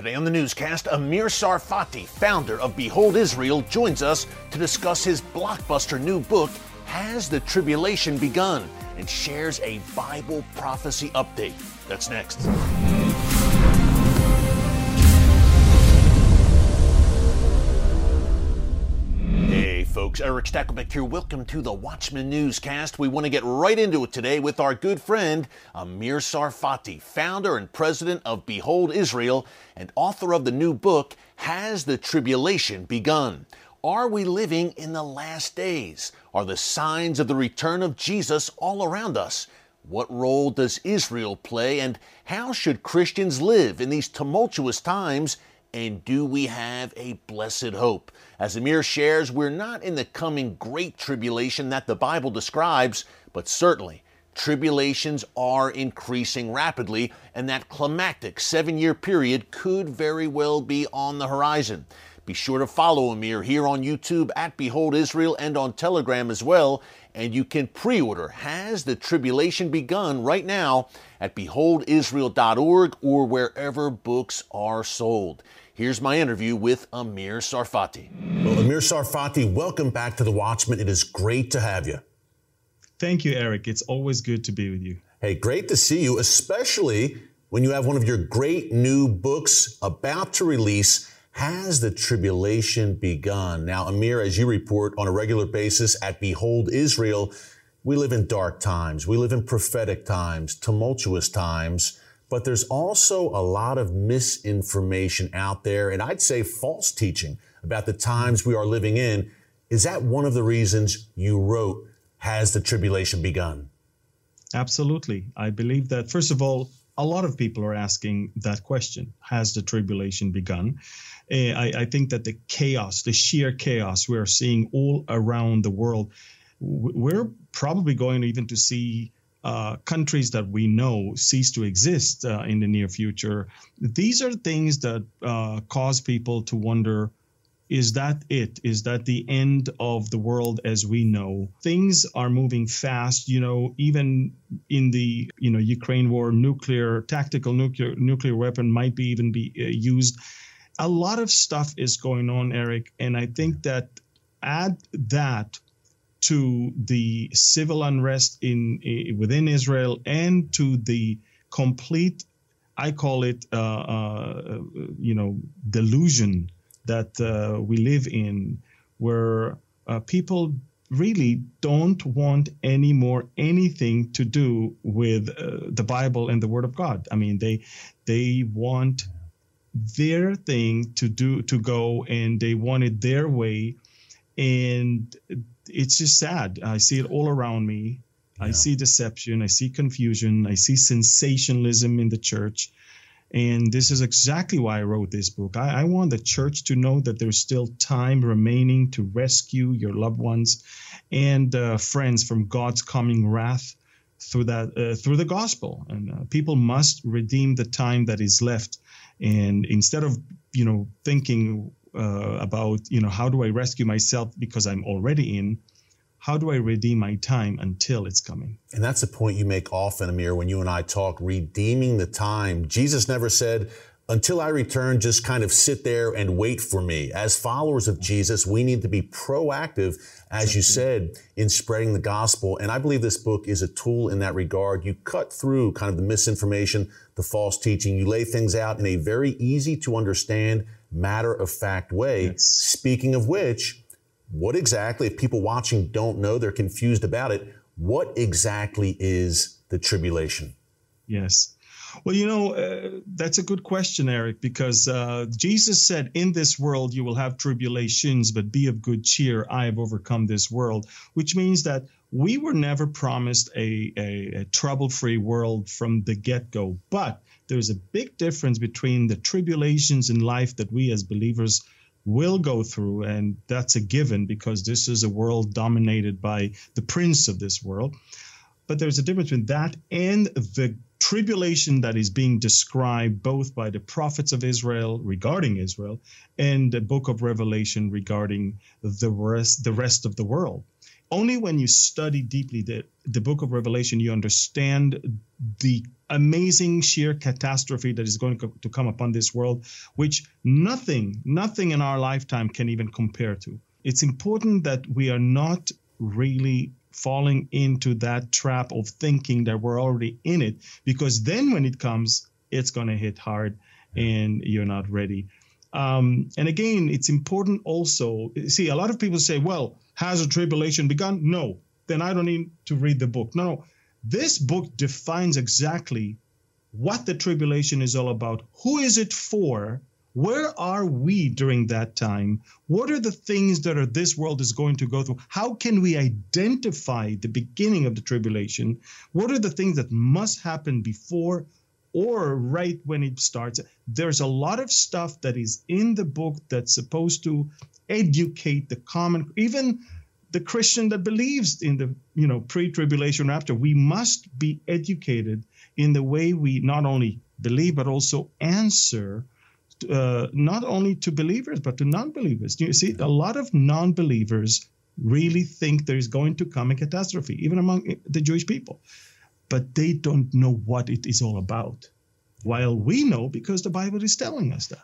Today on the newscast, Amir Tsarfati, founder of Behold Israel, joins us to discuss his blockbuster new book, Has the Tribulation Begun? and shares a Bible prophecy update. That's next. Folks, Erick Stakelbeck here. Welcome to the Watchman Newscast. We want to get right into it today with our good friend Amir Tsarfati, founder and president of Behold Israel and author of the new book, Has the Tribulation Begun? Are we living in the last days? Are the signs of the return of Jesus all around us? What role does Israel play, and how should Christians live in these tumultuous times? And do we have a blessed hope? As Amir shares, we're not in the coming great tribulation that the Bible describes, but certainly tribulations are increasing rapidly, and that climactic seven year period could very well be on the horizon. Be sure to follow Amir here on YouTube at Behold Israel and on Telegram as well. And you can pre order Has the Tribulation Begun right now at beholdisrael.org or wherever books are sold. Here's my interview with Amir Tsarfati. Well, Amir Tsarfati, welcome back to The Watchman. It is great to have you. Thank you, Erick. It's always good to be with you. Hey, great to see you, especially when you have one of your great new books about to release has the tribulation begun? Now, Amir, as you report on a regular basis at Behold Israel, we live in dark times. We live in prophetic times, tumultuous times, but there's also a lot of misinformation out there, and I'd say false teaching about the times we are living in. Is that one of the reasons you wrote, Has the Tribulation Begun? Absolutely. I believe that, first of all, a lot of people are asking that question Has the tribulation begun? Uh, I, I, think that the chaos, the sheer chaos we are seeing all around the world, we're probably going even to see uh, countries that we know cease to exist uh, in the near future. These are things that uh, cause people to wonder is that it? Is that the end of the world as we know? Things are moving fast, you know, even in the, you know, Ukraine war, nuclear, tactical nuclear nuclear weapon might be even be uh, used. A lot of stuff is going on, Erick, and I think that add that to the civil unrest in, in within Israel and to the complete I call it, uh, uh, you know, delusion that uh, we live in, where uh, people really don't want any more anything to do with uh, the Bible and the Word of God. I mean, they they want their thing to do to go, and they want it their way, and it's just sad. I see it all around me. Yeah. I see deception. I see confusion. I see sensationalism in the church. And this is exactly why I wrote this book. I, I, want the church to know that there's still time remaining to rescue your loved ones and uh, friends from God's coming wrath through that uh, through the gospel. And uh, people must redeem the time that is left. And instead of you know thinking uh, about you know how do I rescue myself because I'm already in, how do I redeem my time until it's coming? And that's a point you make often, Amir, when you and I talk, redeeming the time. Jesus never said, until I return, just kind of sit there and wait for me. As followers of Jesus, we need to be proactive, as you said, in spreading the gospel. And I believe this book is a tool in that regard. You cut through kind of the misinformation, the false teaching. You lay things out in a very easy to understand, matter of fact way. Yes. Speaking of which, what exactly, if people watching don't know, they're confused about it, what exactly is the tribulation? Yes. Well, you know, uh, that's a good question, Erick, because uh, Jesus said, In this world you will have tribulations, but be of good cheer. I have overcome this world, which means that we were never promised a, a, a trouble free world from the get go. But there's a big difference between the tribulations in life that we as believers will go through, and that's a given because this is a world dominated by the prince of this world. But there's a difference between that and the tribulation that is being described both by the prophets of Israel regarding Israel and the book of Revelation regarding the rest, the rest of the world. Only when you study deeply the, the book of Revelation, you understand the amazing sheer catastrophe that is going to come upon this world, which nothing, nothing in our lifetime can even compare to. It's important that we are not really falling into that trap of thinking that we're already in it, because then when it comes, it's going to hit hard and you're not ready. Um, and again, it's important also. See, a lot of people say, well, has a tribulation begun? No. Then I don't need to read the book. No, no. This book defines exactly what the tribulation is all about. Who is it for? Where are we during that time? What are the things that are this world is going to go through? How can we identify the beginning of the tribulation? What are the things that must happen before or right when it starts? There's a lot of stuff that is in the book that's supposed to educate the common even the Christian that believes in the you know pre-tribulation rapture, we must be educated in the way we not only believe but also answer. Uh, not only to believers but to non-believers. You see, a lot of non-believers really think there is going to come a catastrophe, even among the Jewish people, but they don't know what it is all about. While we know because the Bible is telling us that.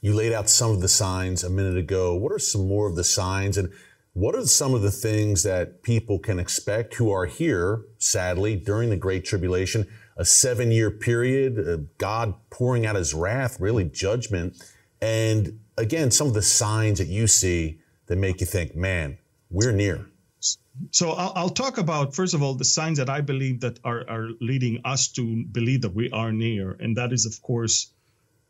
You laid out some of the signs a minute ago. What are some more of the signs? And what are some of the things that people can expect who are here, sadly, during the Great Tribulation, a seven year period, God pouring out his wrath, really judgment? And again, some of the signs that you see that make you think, man, we're near. So I'll, I'll, talk about first of all the signs that I believe that are, are leading us to believe that we are near, and that is of course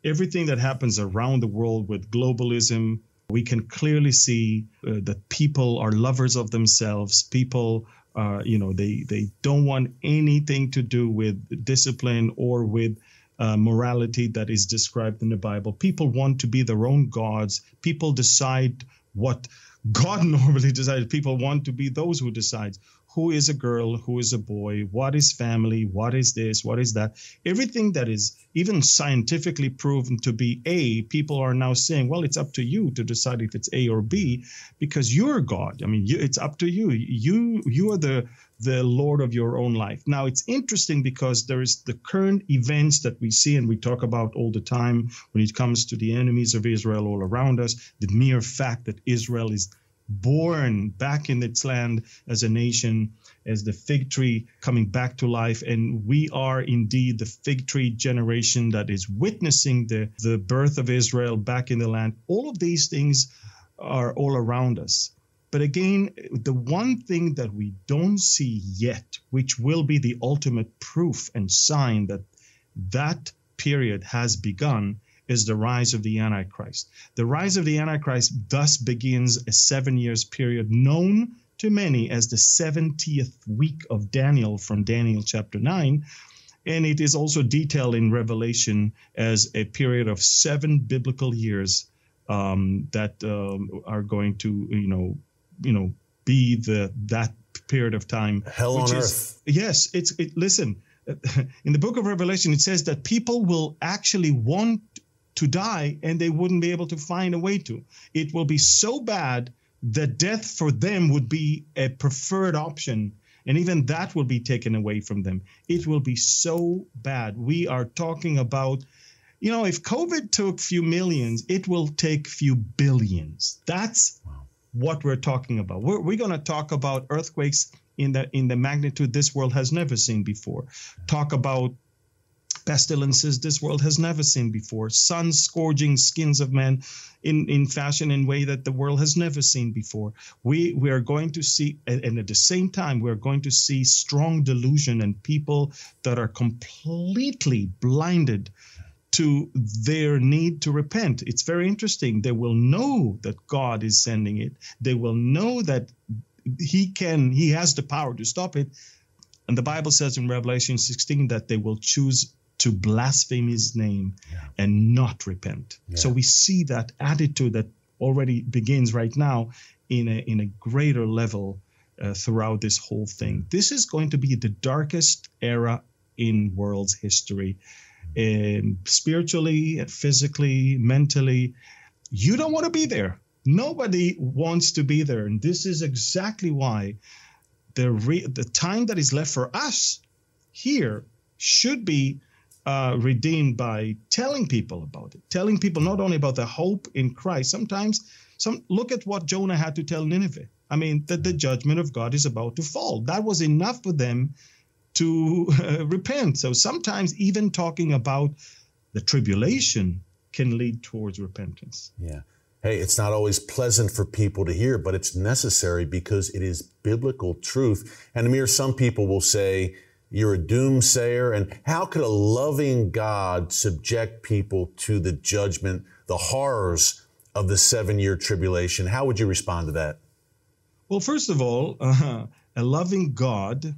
everything that happens around the world with globalism, we can clearly see uh, that people are lovers of themselves. People, uh, you know, they they don't want anything to do with discipline or with uh, morality that is described in the Bible. People want to be their own gods. People decide what God normally decides. People want to be those who decide who is a girl, who is a boy, what is family, what is this, what is that. Everything that is even scientifically proven to be A, people are now saying, well, it's up to you to decide if it's A or B because you're God. I mean, you, it's up to you. You you are the the Lord of your own life. Now, it's interesting because there is the current events that we see and we talk about all the time when it comes to the enemies of Israel all around us, the mere fact that Israel is born back in its land as a nation, as the fig tree coming back to life. And we are indeed the fig tree generation that is witnessing the, the birth of Israel back in the land. All of these things are all around us. But again, the one thing that we don't see yet, which will be the ultimate proof and sign that that period has begun, is the rise of the Antichrist. The rise of the Antichrist thus begins a seven years period known to many as the 70th week of Daniel from Daniel chapter 9. And it is also detailed in Revelation as a period of seven biblical years um, that um, are going to, you know, you know, be the that period of time. Hell on is, earth. Yes, it's it. Listen, in the book of Revelation, it says that people will actually want to die and they wouldn't be able to find a way to. It will be so bad that death for them would be a preferred option. And even that will be taken away from them. It will be so bad. We are talking about, you know, if COVID took few millions, it will take few billions. That's what we're talking about. We're, we're going to talk about earthquakes in the in the magnitude this world has never seen before. Talk about pestilences this world has never seen before, sun scourging skins of men in, in fashion in way that the world has never seen before. We we are going to see, and at the same time, we're going to see strong delusion and people that are completely blinded to their need to repent. It's very interesting. They will know that God is sending it. They will know that he can he has the power to stop it and the bible says in revelation 16 that they will choose to blaspheme his name yeah. and not repent. Yeah. So we see that attitude that already begins right now in a, in a greater level uh, throughout this whole thing. This is going to be the darkest era in world's history. Um, spiritually, physically, mentally, you don't want to be there. Nobody wants to be there. And this is exactly why the, re- the time that is left for us here should be uh, redeemed by telling people about it, telling people not only about the hope in Christ. Sometimes, some look at what Jonah had to tell Nineveh. I mean, that the judgment of God is about to fall. That was enough for them to uh, repent. So sometimes, even talking about the tribulation can lead towards repentance. Yeah. Hey, it's not always pleasant for people to hear, but it's necessary because it is biblical truth. And Amir, some people will say, you're a doomsayer. And how could a loving God subject people to the judgment, the horrors of the seven year tribulation? How would you respond to that? Well, first of all, uh, a loving God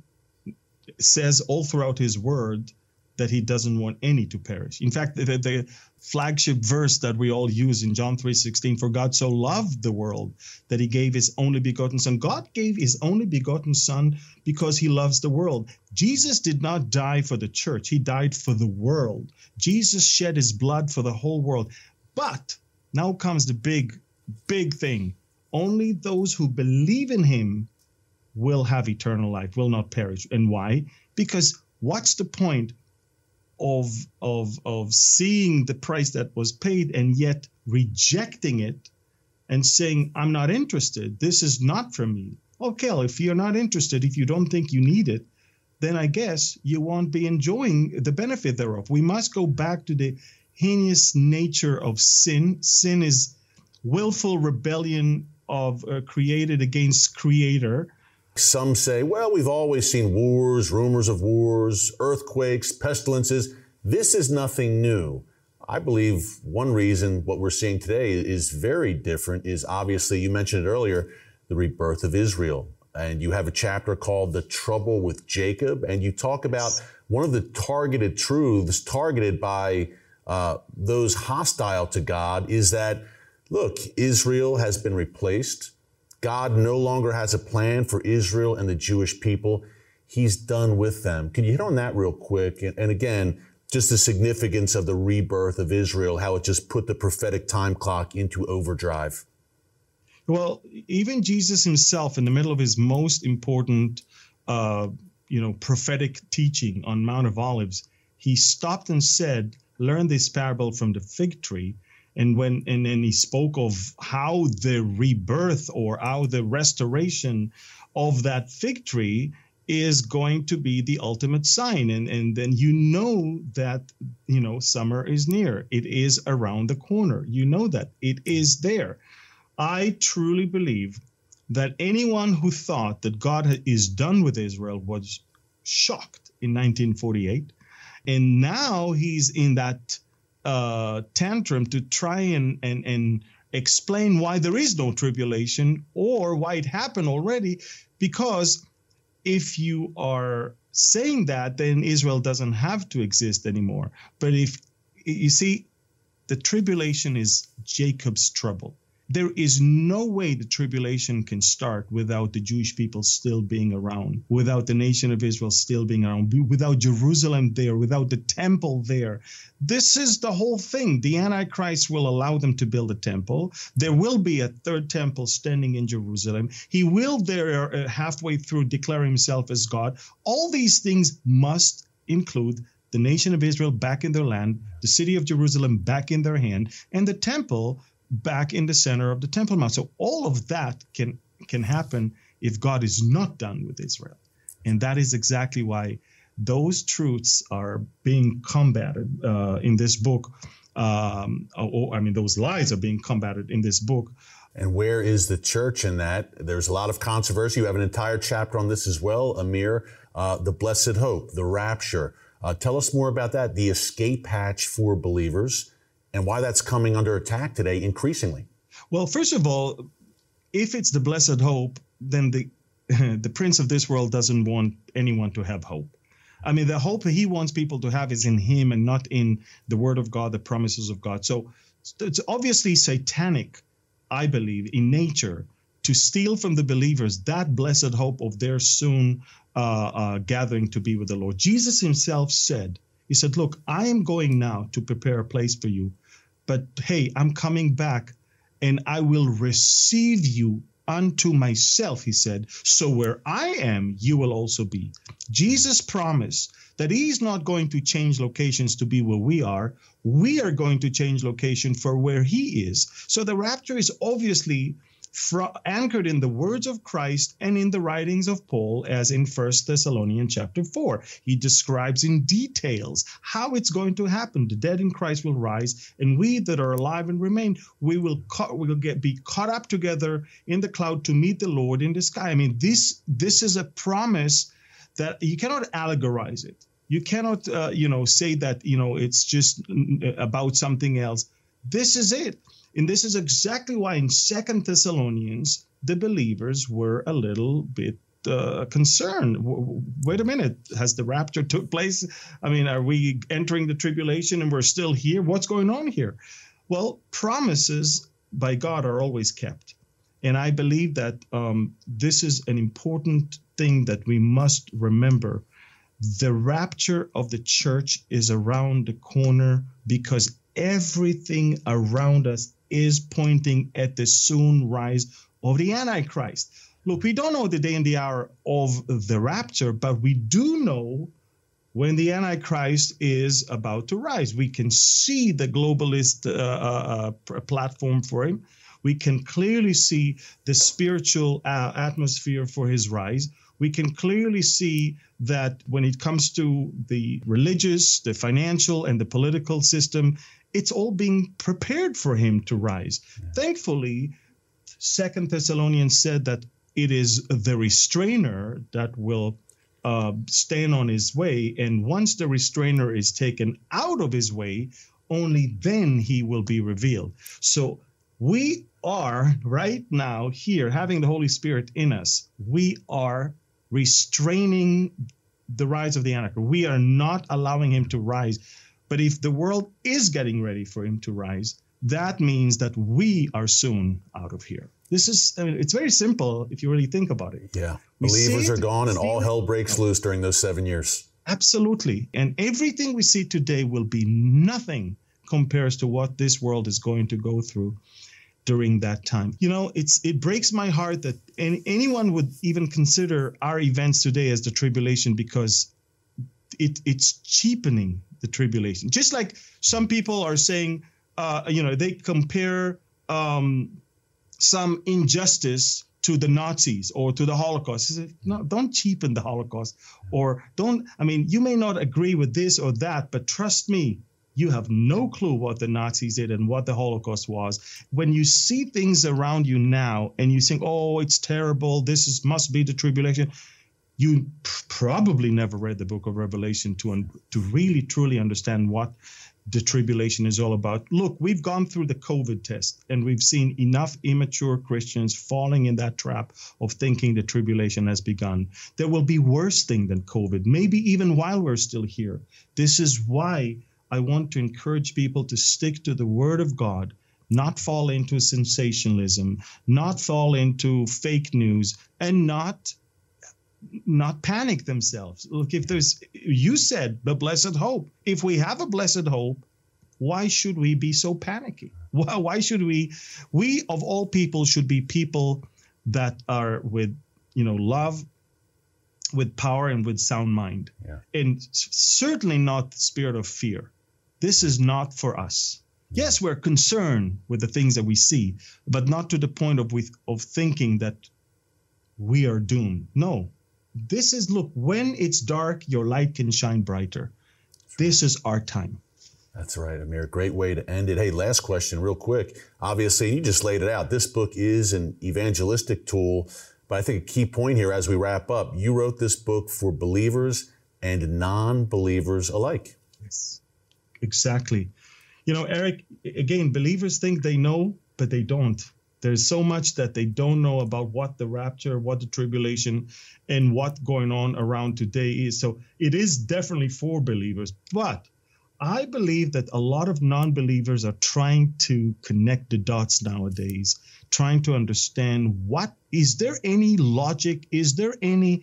says all throughout his word that he doesn't want any to perish. In fact, the, the flagship verse that we all use in John 3:16 for God so loved the world that he gave his only begotten son. God gave his only begotten son because he loves the world. Jesus did not die for the church. He died for the world. Jesus shed his blood for the whole world. But now comes the big big thing. Only those who believe in him will have eternal life, will not perish. And why? Because what's the point of of of seeing the price that was paid and yet rejecting it and saying i'm not interested. This is not for me. Okay if you're not interested if you don't think you need it then i guess you won't be enjoying the benefit thereof. We must go back to the heinous nature of sin. Sin is willful rebellion of uh, created against creator some say, well, we've always seen wars, rumors of wars, earthquakes, pestilences. This is nothing new. I believe one reason what we're seeing today is very different is obviously, you mentioned it earlier, the rebirth of Israel. And you have a chapter called The Trouble with Jacob. And you talk about one of the targeted truths targeted by uh, those hostile to God is that, look, Israel has been replaced God no longer has a plan for Israel and the Jewish people. He's done with them. Can you hit on that real quick? And, again, just the significance of the rebirth of Israel, how it just put the prophetic time clock into overdrive. Well, even Jesus himself, in the middle of his most important, uh, you know, prophetic teaching on Mount of Olives, he stopped and said, "Learn this parable from the fig tree." And when and then he spoke of how the rebirth or how the restoration of that fig tree is going to be the ultimate sign. And and then you know that you know summer is near. It is around the corner. You know that. It is there. I truly believe that anyone who thought that god is done with israel was shocked in 1948 and now he's in that uh, tantrum to try and, and, and explain why there is no tribulation or why it happened already. Because if you are saying that, then Israel doesn't have to exist anymore. But if you see, the tribulation is Jacob's trouble there is no way the tribulation can start without the Jewish people still being around, without the nation of Israel still being around, without Jerusalem there, without the temple there. This is the whole thing. The Antichrist will allow them to build a temple. There will be a third temple standing in Jerusalem. He will there uh, halfway through declare himself as God. All these things must include the nation of Israel back in their land, the city of Jerusalem back in their hand, and the temple back in the center of the Temple Mount. So all of that can can happen if God is not done with Israel, and that is exactly why those truths are being combated uh, in this book. Um, or, I mean, those lies are being combated in this book. And where is the church in that? There's a lot of controversy. You have an entire chapter on this as well, Amir. Uh, the blessed hope, the rapture. Uh, tell us more about that. The escape hatch for believers and why that's coming under attack today increasingly? Well, first of all, if it's the blessed hope, then the the prince of this world doesn't want anyone to have hope. I mean, the hope he wants people to have is in him and not in the word of God, the promises of God. So it's obviously satanic, I believe, in nature to steal from the believers that blessed hope of their soon uh, uh, gathering to be with the Lord. Jesus himself said, He said, Look, I am going now to prepare a place for you but hey, I'm coming back and I will receive you unto myself, he said, so where I am, you will also be. Jesus promised that he's not going to change locations to be where we are. We are going to change location for where he is. So the rapture is obviously anchored in the words of Christ and in the writings of Paul, as in First Thessalonians chapter 4. He describes in details how it's going to happen. The dead in Christ will rise, and we that are alive and remain, we will, ca- we will get, be caught up together in the cloud to meet the Lord in the sky. I mean, this, this is a promise that you cannot allegorize it. You cannot, uh, you know, say that, you know, it's just about something else. This is it. And this is exactly why in Second Thessalonians, the believers were a little bit uh, concerned. Wait a minute, has the rapture took place? I mean, are we entering the tribulation and we're still here? What's going on here? Well, promises by God are always kept. And I believe that um, this is an important thing that we must remember. The rapture of the church is around the corner because everything around us is pointing at the soon rise of the Antichrist. Look, we don't know the day and the hour of the rapture, but we do know when the Antichrist is about to rise. We can see the globalist uh, uh, uh platform for him. We can clearly see the spiritual uh, atmosphere for his rise. We can clearly see that when it comes to the religious, the financial, and the political system, it's all being prepared for him to rise. Yeah. Thankfully, Second Thessalonians said that it is the restrainer that will uh, stand on his way, and once the restrainer is taken out of his way, only then he will be revealed. So we are right now here having the Holy Spirit in us. We are restraining the rise of the Antichrist. We are not allowing him to rise but if the world is getting ready for him to rise, that means that we are soon out of here. This is, I mean, it's very simple if you really think about it. Yeah. We Believers are gone and all hell breaks loose during those seven years. Absolutely. And everything we see today will be nothing compares to what this world is going to go through during that time. You know, it's it breaks my heart that any, anyone would even consider our events today as the tribulation because it, it's cheapening the tribulation. Just like some people are saying, uh, you know, they compare um, some injustice to the Nazis or to the Holocaust. Said, no, don't cheapen the Holocaust, or don't. I mean, you may not agree with this or that, but trust me, you have no clue what the Nazis did and what the Holocaust was. When you see things around you now and you think, "Oh, it's terrible. This is must be the tribulation," you probably never read the book of Revelation to, un- to really truly understand what the tribulation is all about. Look, we've gone through the COVID test and we've seen enough immature Christians falling in that trap of thinking the tribulation has begun. There will be worse thing than COVID, maybe even while we're still here. This is why I want to encourage people to stick to the word of God, not fall into sensationalism, not fall into fake news, and not not panic themselves. Look, if there's, you said the blessed hope. If we have a blessed hope, why should we be so panicky? Why, why should we? We of all people should be people that are with, you know, love, with power, and with sound mind, yeah. and certainly not the spirit of fear. This is not for us. Yes, we're concerned with the things that we see, but not to the point of with, of thinking that we are doomed. No, this is look when it's dark your light can shine brighter. This is our time. That's right amir. Great way to end it. Hey last question real quick. Obviously you just laid it out. This book is an evangelistic tool but i think a key point here as we wrap up you wrote this book for believers and non-believers alike. Yes exactly. You know erick again believers think they know but they don't there's so much that they don't know about what the rapture, what the tribulation, and what going on around today is. So it is definitely for believers. But I believe that a lot of non believers are trying to connect the dots nowadays, trying to understand what is there any logic? Is there any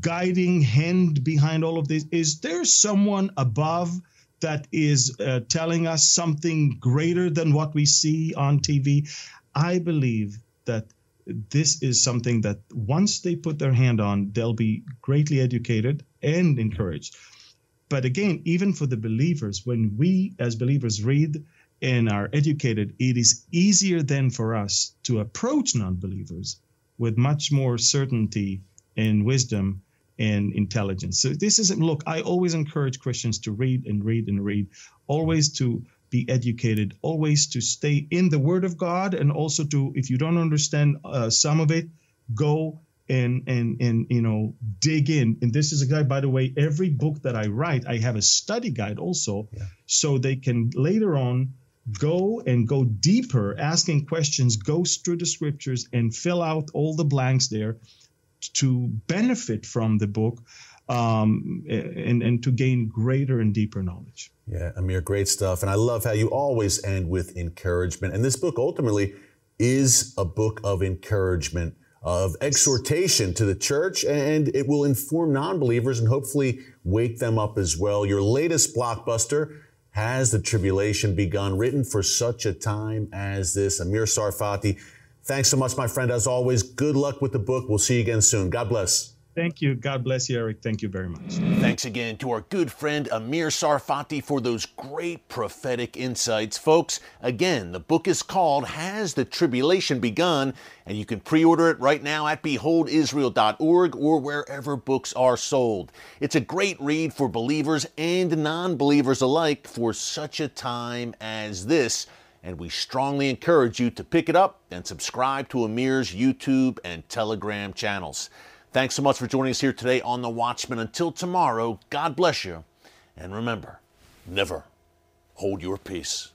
guiding hand behind all of this? Is there someone above? that is uh, telling us something greater than what we see on TV. I believe that this is something that once they put their hand on, they'll be greatly educated and encouraged. But again, even for the believers, when we as believers read and are educated, it is easier then for us to approach non believers with much more certainty and wisdom and intelligence. So this is look, I always encourage Christians to read and read and read, always to be educated, always to stay in the Word of God, and also to, if you don't understand uh, some of it, go and and and you know dig in. And this is a guide, by the way. Every book that I write, I have a study guide also, yeah. so they can later on go and go deeper, asking questions, go through the scriptures and fill out all the blanks there to benefit from the book um, and, and to gain greater and deeper knowledge. Yeah, Amir, great stuff. And I love how you always end with encouragement. And this book ultimately is a book of encouragement, of exhortation to the church, and it will inform non believers and hopefully wake them up as well. Your latest blockbuster, Has the Tribulation Begun? Written for such a time as this. Amir Tsarfati, thanks so much, my friend. As always, good luck with the book. We'll see you again soon. God bless. Thank you. God bless you, Erick. Thank you very much. Thanks again to our good friend Amir Tsarfati for those great prophetic insights. Folks, again, the book is called Has the Tribulation Begun? And you can pre order it right now at beholdisrael.org or wherever books are sold. It's a great read for believers and non believers alike for such a time as this and we strongly encourage you to pick it up and subscribe to Amir's YouTube and Telegram channels. Thanks so much for joining us here today on The Watchman. Until tomorrow, God bless you. And remember, never hold your peace.